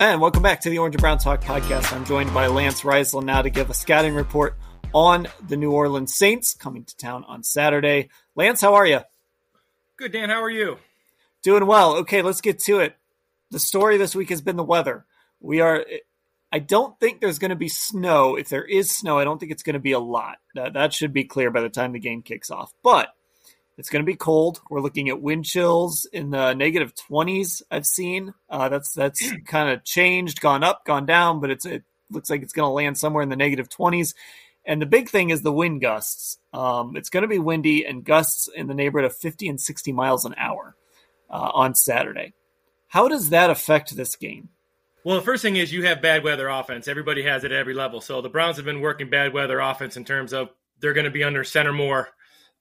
And welcome back to the Orange and Brown Talk podcast. I'm joined by Lance Reisland now to give a scouting report on the New Orleans Saints coming to town on Saturday. Lance, how are you? Good, Dan. How are you? Doing well. Okay, let's get to it. The story this week has been the weather. We are. I don't think there's going to be snow. If there is snow, I don't think it's going to be a lot. That, that should be clear by the time the game kicks off. But it's going to be cold. We're looking at wind chills in the negative 20s. I've seen uh, that's that's kind of changed, gone up, gone down, but it's it looks like it's going to land somewhere in the negative 20s. And the big thing is the wind gusts. Um, it's going to be windy and gusts in the neighborhood of 50 and 60 miles an hour uh, on Saturday. How does that affect this game? Well, the first thing is you have bad weather offense. Everybody has it at every level. So the Browns have been working bad weather offense in terms of they're going to be under center more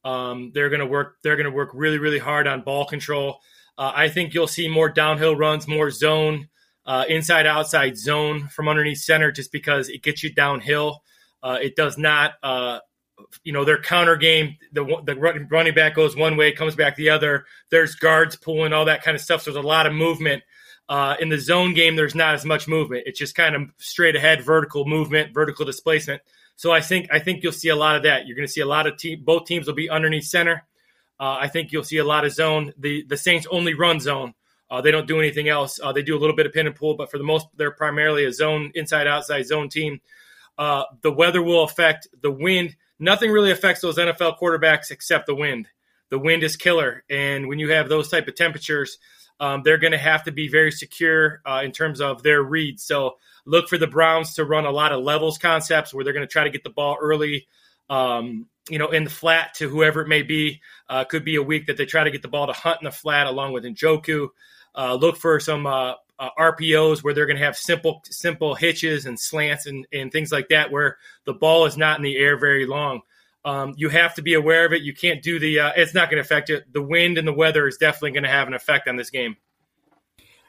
um, they're going to work. They're going to work really, really hard on ball control. Uh, I think you'll see more downhill runs, more zone, uh, inside outside zone from underneath center, just because it gets you downhill. Uh, it does not, uh, you know, their counter game. The the running back goes one way, comes back the other. There's guards pulling, all that kind of stuff. So there's a lot of movement. Uh, in the zone game, there's not as much movement. It's just kind of straight ahead, vertical movement, vertical displacement. So I think I think you'll see a lot of that. You're going to see a lot of team. Both teams will be underneath center. Uh, I think you'll see a lot of zone. The the Saints only run zone. Uh, they don't do anything else. Uh, they do a little bit of pin and pull, but for the most, they're primarily a zone inside outside zone team. Uh, the weather will affect the wind. Nothing really affects those NFL quarterbacks except the wind. The wind is killer, and when you have those type of temperatures, um, they're going to have to be very secure uh, in terms of their reads. So look for the Browns to run a lot of levels concepts where they're going to try to get the ball early, um, you know, in the flat to whoever it may be. Uh, could be a week that they try to get the ball to Hunt in the flat along with Njoku. Uh, look for some uh, uh RPOs where they're going to have simple simple hitches and slants and, and things like that where the ball is not in the air very long. Um, you have to be aware of it. You can't do the. Uh, it's not going to affect it. The wind and the weather is definitely going to have an effect on this game.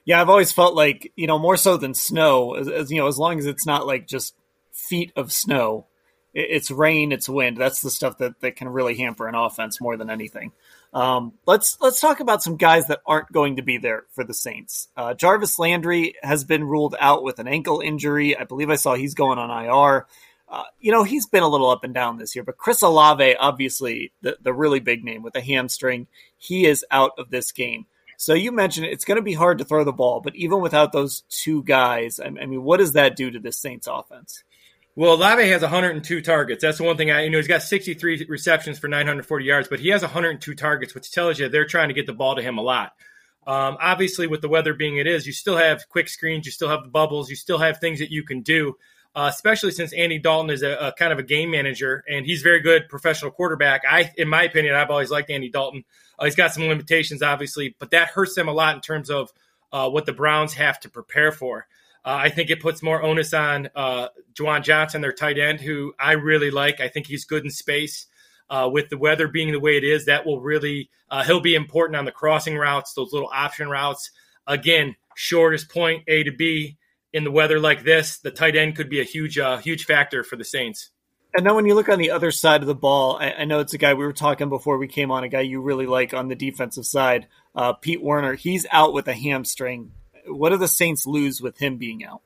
Yeah, I've always felt like you know more so than snow. As, as you know, as long as it's not like just feet of snow, it's rain, it's wind. That's the stuff that that can really hamper an offense more than anything. Um, let's let's talk about some guys that aren't going to be there for the Saints. Uh, Jarvis Landry has been ruled out with an ankle injury. I believe I saw he's going on IR. Uh, you know, he's been a little up and down this year, but Chris Olave, obviously the, the really big name with a hamstring, he is out of this game. So you mentioned it's going to be hard to throw the ball, but even without those two guys, I mean, what does that do to this Saints offense? Well, Olave has 102 targets. That's the one thing I, you know, he's got 63 receptions for 940 yards, but he has 102 targets, which tells you they're trying to get the ball to him a lot. Um, obviously, with the weather being it is, you still have quick screens, you still have the bubbles, you still have things that you can do uh, especially since Andy Dalton is a, a, kind of a game manager and he's very good professional quarterback. I, in my opinion, I've always liked Andy Dalton. Uh, he's got some limitations, obviously, but that hurts them a lot in terms of uh, what the Browns have to prepare for. Uh, I think it puts more onus on uh, Juwan Johnson, their tight end, who I really like. I think he's good in space. Uh, with the weather being the way it is, that will really uh, he'll be important on the crossing routes, those little option routes. Again, shortest point A to B in the weather like this, the tight end could be a huge, uh, huge factor for the Saints. And then when you look on the other side of the ball, I, I, know it's a guy we were talking before we came on, a guy you really like on the defensive side, uh, Pete Werner. He's out with a hamstring. What do the Saints lose with him being out?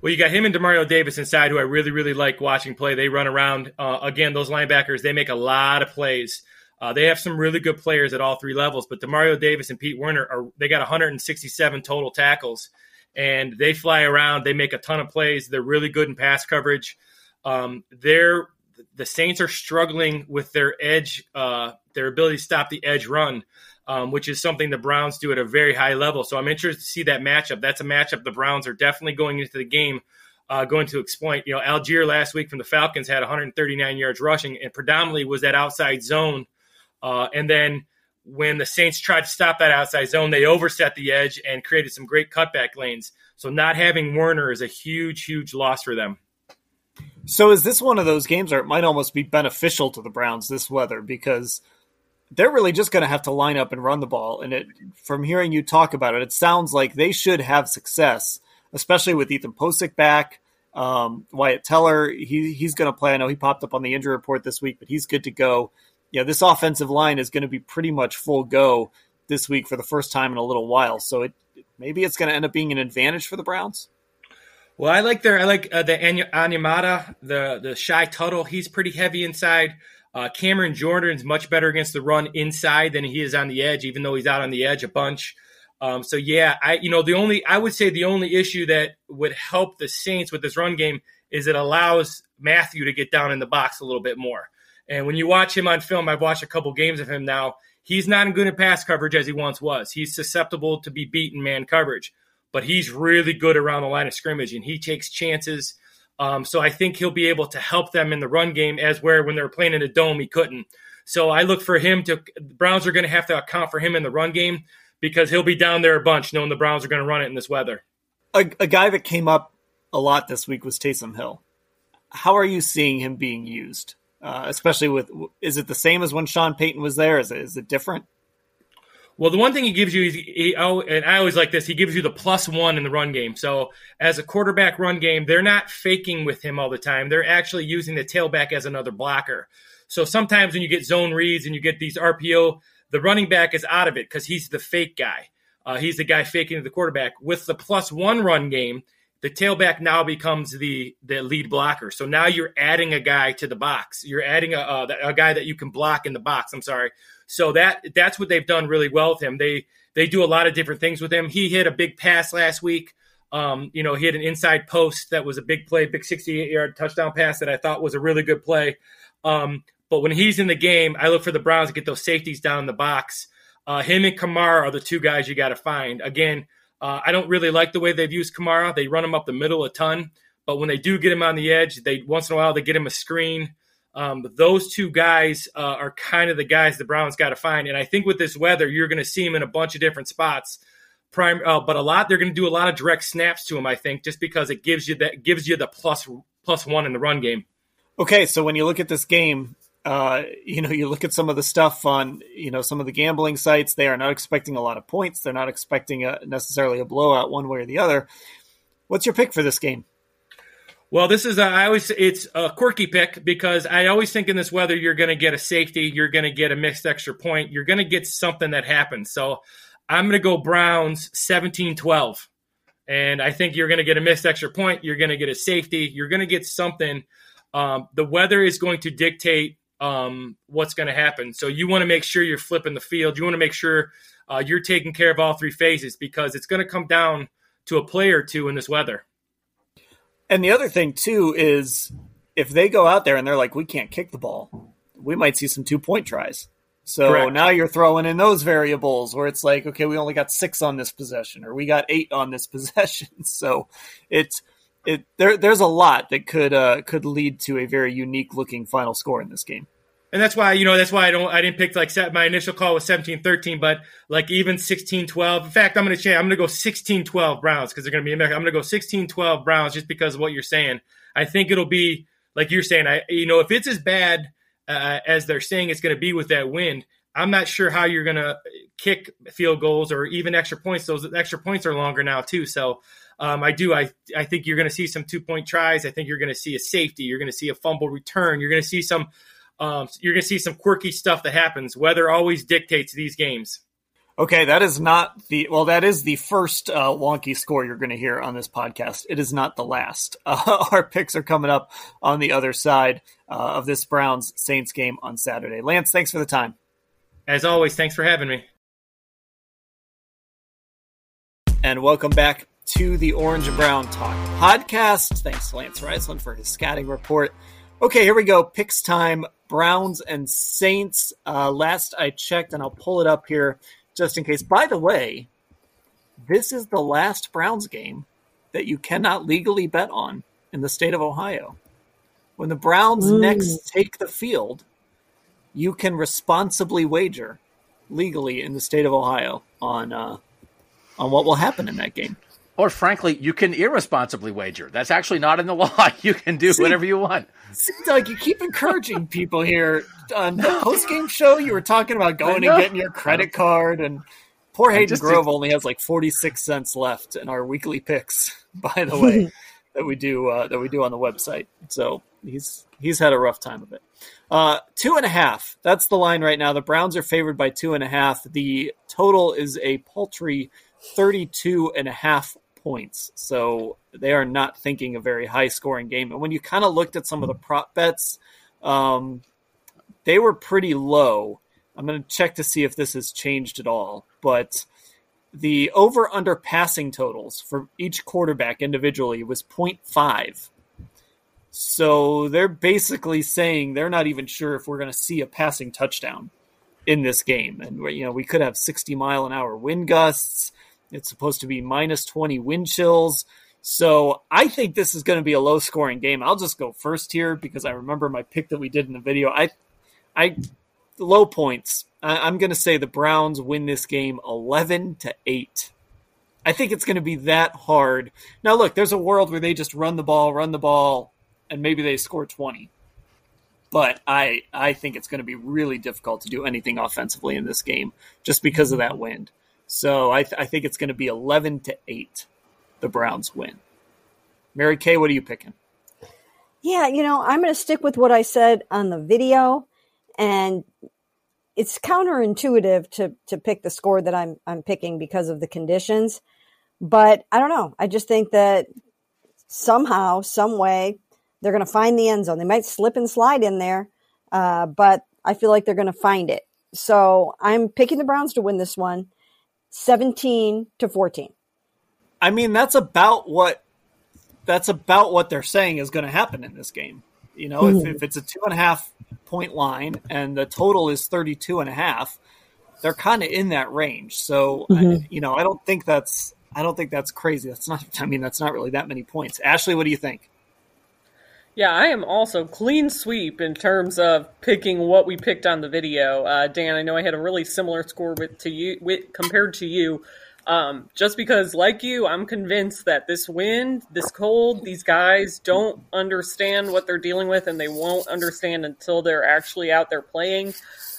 Well, you got him and Demario Davis inside, who I really, really like watching play. They run around. Uh, again, those linebackers, they make a lot of plays. Uh, they have some really good players at all three levels, but Demario Davis and Pete Werner are they got 167 total tackles and they fly around. They make a ton of plays. They're really good in pass coverage. Um, they're the Saints are struggling with their edge, uh, their ability to stop the edge run. um, which is something the Browns do at a very high level. So I'm interested to see that matchup. That's a matchup the Browns are definitely going into the game uh, going to exploit. You know, Allgeier last week from the Falcons had 139 yards rushing, and predominantly was that outside zone. Uh, and then when the Saints tried to stop that outside zone, they overset the edge and created some great cutback lanes. So not having Werner is a huge, huge loss for them. So is this one of those games where it might almost be beneficial to the Browns this weather because they're really just going to have to line up and run the ball. And it, from hearing you talk about it, it sounds like they should have success, especially with Ethan Pocic back. Um, Wyatt Teller, he, he's going to play. I know he popped up on the injury report this week, but he's good to go. Yeah, this offensive line is going to be pretty much full go this week for the first time in a little while. So it maybe it's going to end up being an advantage for the Browns. Well, I like their I like uh, the Onyemata, the the Shy Tuttle. He's pretty heavy inside. Uh, Cameron Jordan's much better against the run inside than he is on the edge, even though he's out on the edge a bunch. Um, so yeah, I you know the only I would say the only issue that would help the Saints with this run game is it allows Mathieu to get down in the box a little bit more. And when you watch him on film, I've watched a couple games of him now. He's not as good at pass coverage as he once was. He's susceptible to be beaten man coverage, but he's really good around the line of scrimmage and he takes chances. Um, so I think he'll be able to help them in the run game as where when they were playing in a dome he couldn't. So I look for him to. Browns are going to have to account for him in the run game because he'll be down there a bunch, knowing the Browns are going to run it in this weather. A, a guy that came up a lot this week was Taysom Hill. How are you seeing him being used? Uh, especially with, is it the same as when Sean Payton was there? Is it, is it different? Well, the one thing he gives you is, he, oh, and I always like this, he gives you the plus one in the run game. So as a quarterback run game, they're not faking with him all the time. They're actually using the tailback as another blocker. So sometimes when you get zone reads and you get these RPO, the running back is out of it because he's the fake guy. Uh, he's the guy faking the quarterback. With the plus one run game, the tailback now becomes the the lead blocker. So now you're adding a guy to the box. You're adding a, a, guy that you can block in the box. I'm sorry. So that that's what they've done really well with him. They they do a lot of different things with him. He hit a big pass last week. Um, you know, he hit an inside post that was a big play, big 68 yard touchdown pass that I thought was a really good play. Um, but when he's in the game, I look for the Browns to get those safeties down in the box. Uh, him and Kamara are the two guys you got to find. Again, uh, I don't really like the way they've used Kamara. They run him up the middle a ton, but when they do get him on the edge, they once in a while they get him a screen. Um, those two guys uh, are kind of the guys the Browns got to find. And I think with this weather, you're going to see him in a bunch of different spots. Prime, uh, but a lot they're going to do a lot of direct snaps to him. I think just because it gives you that gives you the plus plus one in the run game. Okay, so when you look at this game, uh, you know, you look at some of the stuff on, you know, some of the gambling sites, they are not expecting a lot of points. They're not expecting a, necessarily a blowout one way or the other. What's your pick for this game? Well, this is a, I always it's a quirky pick because I always think in this weather you're going to get a safety, you're going to get a missed extra point, you're going to get something that happens. So I'm going to go Browns 17-12. And I think you're going to get a missed extra point, you're going to get a safety, you're going to get something. Um, the weather is going to dictate um, what's going to happen. So you want to make sure you're flipping the field. You want to make sure uh, you're taking care of all three phases because it's going to come down to a play or two in this weather. And the other thing too is if they go out there and they're like, we can't kick the ball, we might see some two point tries. So Correct. now you're throwing in those variables where it's like, okay, we only got six on this possession, or we got eight on this possession. So it's it there there's a lot that could uh, could lead to a very unique looking final score in this game. And that's why, you know, that's why I don't I didn't pick like my initial call was 17-13, but like even 16-12. In fact, I'm going to change. I'm to go 16-12 Browns because they're to be I'm to go 16-12 Browns just because of what you're saying. I think it'll be like you're saying. I you know, if it's as bad uh, as they're saying it's going to be with that wind, I'm not sure how you're going to kick field goals or even extra points. Those extra points are longer now too. So um, I do. I I think you're going to see some two point tries. I think you're going to see a safety. You're going to see a fumble return. You're going to see some. Um, you're going to see some quirky stuff that happens. Weather always dictates these games. Okay, that is not the well. That is the first uh, wonky score you're going to hear on this podcast. It is not the last. Uh, our picks are coming up on the other side uh, of this Browns Saints game on Saturday. Lance, thanks for the time. As always, thanks for having me. And welcome back to the Orange and Brown Talk podcast. Thanks to Lance Reisland for his scouting report. Okay, here we go. Picks time. Browns and Saints. Uh, last I checked, and I'll pull it up here just in case. By the way, this is the last Browns game that you cannot legally bet on in the state of Ohio. When the Browns next take the field, you can responsibly wager legally in the state of Ohio on uh, on what will happen in that game. Or frankly, you can irresponsibly wager. That's actually not in the law. You can do See- whatever you want. See, Doug, you keep encouraging people here. On the post game show, you were talking about going and getting your credit card, and poor Hayden just- Grove only has like forty six cents left in our weekly picks. By the way, that we do uh, that we do on the website. So he's he's had a rough time of it. Uh, two and a half. That's the line right now. The Browns are favored by two and a half. The total is a paltry 32 and a half points. So they are not thinking a very high scoring game. And when you kind of looked at some of the prop bets, um, they were pretty low. I'm going to check to see if this has changed at all. But the over under passing totals for each quarterback individually was 0.5. So they're basically saying they're not even sure if we're going to see a passing touchdown in this game. And you know, we could have 60 mile an hour wind gusts. It's supposed to be minus 20 wind chills. So I think this is going to be a low scoring game. I'll just go first here because I remember my pick that we did in the video. I, I, low points. I, I'm going to say the Browns win this game 11 to 8. I think it's going to be that hard. Now, look, there's a world where they just run the ball, run the ball, and maybe they score 20. But I, I think it's going to be really difficult to do anything offensively in this game just because of that wind. So I, th- I think it's going to be 11 to 8. The Browns win. Mary Kay, what are you picking? Yeah, you know, I'm going to stick with what I said on the video, and it's counterintuitive to to pick the score that I'm I'm picking because of the conditions. But I don't know. I just think that somehow, some way, they're going to find the end zone. They might slip and slide in there, uh, but I feel like they're going to find it. So I'm picking the Browns to win this one, 17 to 14. I mean, that's about what that's about what they're saying is going to happen in this game. You know, if, if it's a two and a half point line and the total is 32 and a half, they're kind of in that range. So, I, mm-hmm. you know, I don't think that's I don't think that's crazy. That's not. I mean, that's not really that many points. Ashley, what do you think? Yeah, I am also clean sweep in terms of picking what we picked on the video. Uh, Dan, I know I had a really similar score with to you with, compared to you. Um, just because, like you, I'm convinced that this wind, this cold, these guys don't understand what they're dealing with, and they won't understand until they're actually out there playing.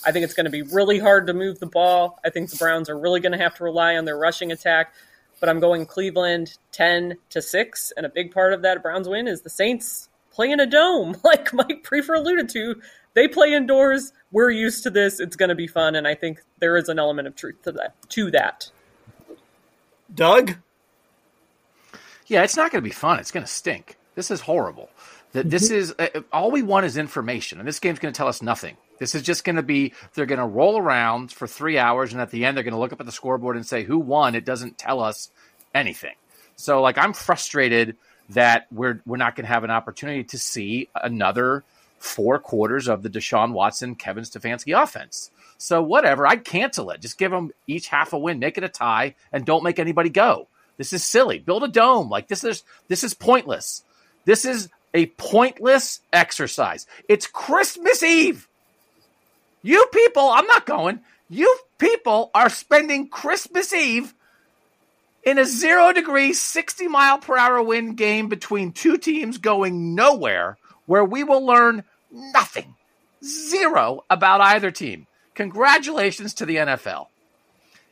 I think it's going to be really hard to move the ball. I think the Browns are really going to have to rely on their rushing attack. But I'm going Cleveland 10 to 6, and a big part of that Browns win is the Saints play in a dome, like Mike Priefer alluded to. They play indoors. We're used to this. It's going to be fun, and I think there is an element of truth to that. To that. Doug? Yeah, it's not going to be fun. It's going to stink. This is horrible. That this is uh, all we want is information, and this game's going to tell us nothing. This is just going to be they're going to roll around for three hours, and at the end they're going to look up at the scoreboard and say who won. It doesn't tell us anything. So, like, I'm frustrated that we're we're not going to have an opportunity to see another four quarters of the Deshaun Watson, Kevin Stefanski offense. So, whatever, I'd cancel it. Just give them each half a win, make it a tie, and don't make anybody go. This is silly. Build a dome. Like this is this is pointless. This is a pointless exercise. It's Christmas Eve. You people, I'm not going. You people are spending Christmas Eve in a zero degree, 60 mile per hour wind game between two teams going nowhere where we will learn nothing, zero about either team. Congratulations to the NFL.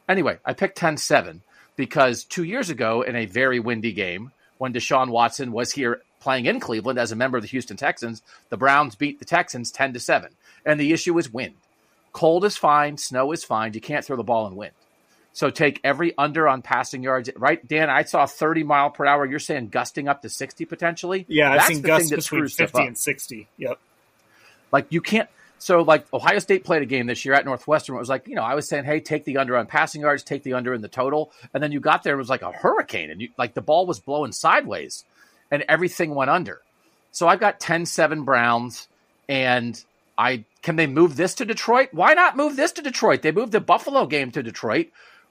Anyway, I picked 10 7 because two years ago in a very windy game, when Deshaun Watson was here playing in Cleveland as a member of the Houston Texans, the Browns beat the Texans 10 to 7. And the issue is wind. Cold is fine, snow is fine. You can't throw the ball in wind. So take every under on passing yards, right? Dan, I saw 30 mile per hour. You're saying gusting up to 60 potentially? Yeah, I've That's seen the gusts thing that between screws stuff 50 and 60. Yep. Like you can't. So like Ohio State played a game this year at Northwestern. It was like you know I was saying, hey, take the under on passing yards, take the under in the total, and then you got there it was like a hurricane, and you like the ball was blowing sideways, and everything went under. So I've got 10-7 Browns, and I Can they move this to Detroit? Why not move this to Detroit? They moved the Buffalo game to Detroit.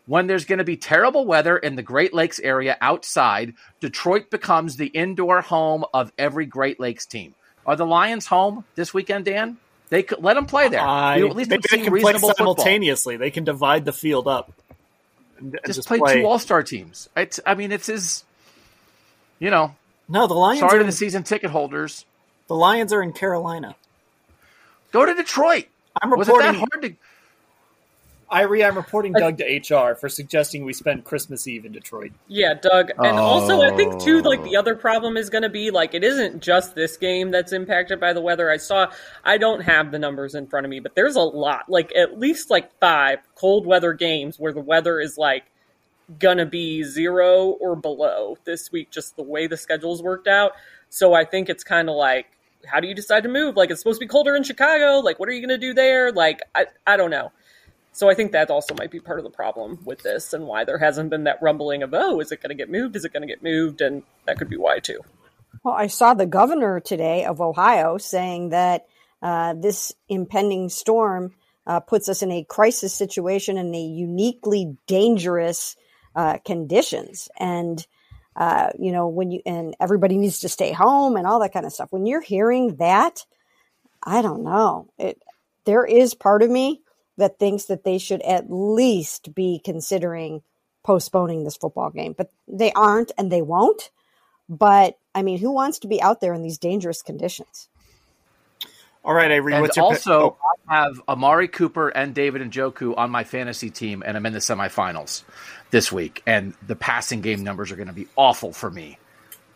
When there's going to be terrible weather in the Great Lakes area outside, Detroit becomes the indoor home of every Great Lakes team. Are the Lions home this weekend, Dan? They could let them play there. I, You at least they can play reasonable football. simultaneously. They can divide the field up. and- and Just, play, two All Star teams. It's, I mean, it's his. You know, No, the Lions. sorry are to in, the season ticket holders. the Lions are in Carolina. Go to Detroit. I'm Was it that hard to? Irie, I'm reporting Doug to HR for suggesting we spend Christmas Eve in Detroit. Yeah, Doug. And also, I think too, like Oh. the other problem is going to be like it isn't just this game that's impacted by the weather. I saw, I don't have the numbers in front of me, but there's a lot, like at least like five cold weather games where the weather is like gonna be zero or below this week, just the way the schedule's worked out. So I think it's kind of like, how do you decide to move? Like it's supposed to be colder in Chicago. Like what are you gonna do there? Like I, I don't know. So I think that also might be part of the problem with this and why there hasn't been that rumbling of, oh, is it going to get moved? Is it going to get moved? And that could be why too. Well, I saw the governor today of Ohio saying that uh, this impending storm uh, puts us in a crisis situation and a uniquely dangerous uh, conditions. And uh, you know, when you and everybody needs to stay home and all that kind of stuff. When you're hearing that, I don't know. It there is part of me that thinks that they should at least be considering postponing this football game, but they aren't and they won't. But I mean, who wants to be out there in these dangerous conditions? All right, Avery, And what's your pick? also, Oh, I have Amari Cooper and David and Njoku on my fantasy team, and I'm in the semifinals this week. And the passing game numbers are going to be awful for me.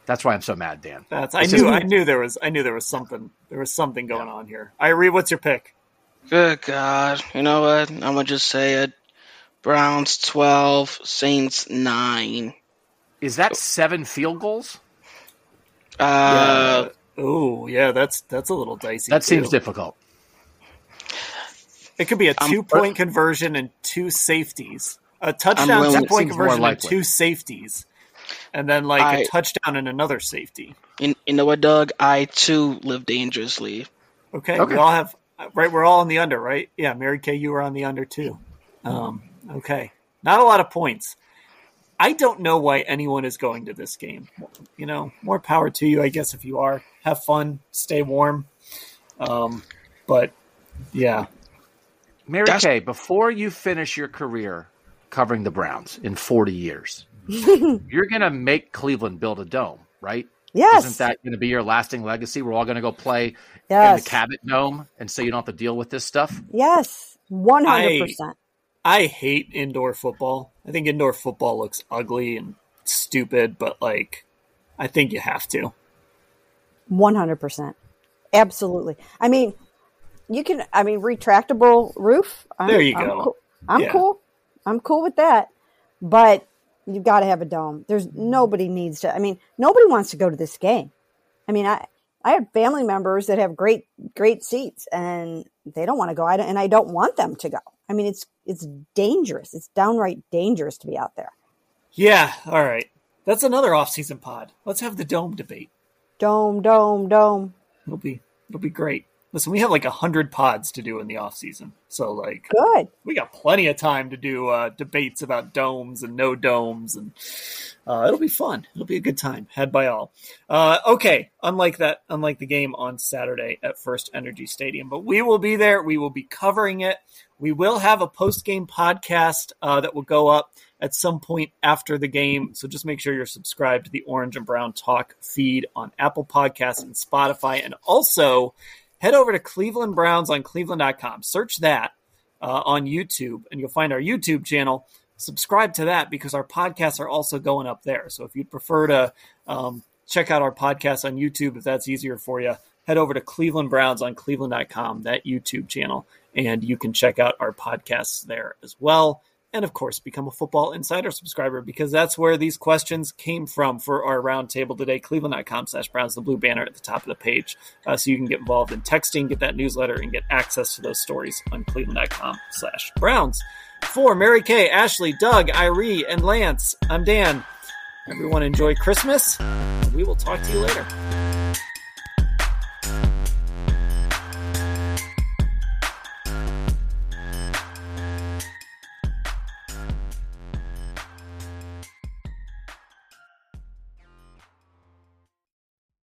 That's why I'm so mad, Dan. that's I It's knew just- I knew there was I knew there was something there was something going on here. Irie, what's your pick? Good God. You know what? I'm going to just say it. Browns 12, Saints 9. Is that seven field goals? Uh, oh yeah, that's that's a little dicey. That seems difficult. It could be a I'm- two point conversion and two safeties. A touchdown, two point conversion, and two safeties, and then like a I- touchdown and another safety. you, you know what, Doug? I too live dangerously. Okay, Okay. we all have right. We're all on the under, right? Yeah, Mary Kay, you were on the under too. Um, okay, not a lot of points. I don't know why anyone is going to this game. You know, more power to you, I guess. If you are, have fun, stay warm. Um, but yeah, Mary That's- Kay, before you finish your career covering the Browns in 40 years, you're going to make Cleveland build a dome, right? Yes. Isn't that going to be your lasting legacy? We're all going to go play in the Cabot Dome, and so you don't have to deal with this stuff. Yes. One hundred percent. I hate indoor football. I think indoor football looks ugly and stupid, but like, I think you have to. One hundred percent. Absolutely. I mean, you can. I mean, retractable roof. I'm, There you I'm go. Cool. I'm Yeah. cool. I'm cool with that. But you've got to have a dome. There's nobody needs to. I mean, nobody wants to go to this game. I mean, I I have family members that have great great seats, and they don't want to go. I don't, and I don't want them to go. I mean, it's it's dangerous. It's downright dangerous to be out there. Yeah, all right. That's another off-season pod. Let's have the dome debate. Dome, dome, dome. It'll be it'll be great. Listen, we have like a hundred pods to do in the off season, so like Good. we got plenty of time to do uh, debates about domes and no domes, and uh, it'll be fun. It'll be a good time, had by all. Uh, okay, unlike that, unlike the game on Saturday at First Energy Stadium, but we will be there. We will be covering it. We will have a post game podcast uh, that will go up at some point after the game. So just make sure you're subscribed to the Orange and Brown Talk feed on Apple Podcasts and Spotify, and also head over to Cleveland Browns on cleveland.com. Search that uh, on YouTube, and you'll find our YouTube channel. Subscribe to that because our podcasts are also going up there. So if you'd prefer to um, check out our podcast on YouTube, if that's easier for you, head over to Cleveland Browns on cleveland.com, that YouTube channel, and you can check out our podcasts there as well. And of course, become a Football Insider subscriber because that's where these questions came from for our roundtable today. Cleveland.com slash Browns, the blue banner at the top of the page. Uh, so you can get involved in texting, get that newsletter, and get access to those stories on Cleveland.com slash Browns. For Mary Kay, Ashley, Doug, Irie, and Lance, I'm Dan. Everyone enjoy Christmas. We will talk to you later.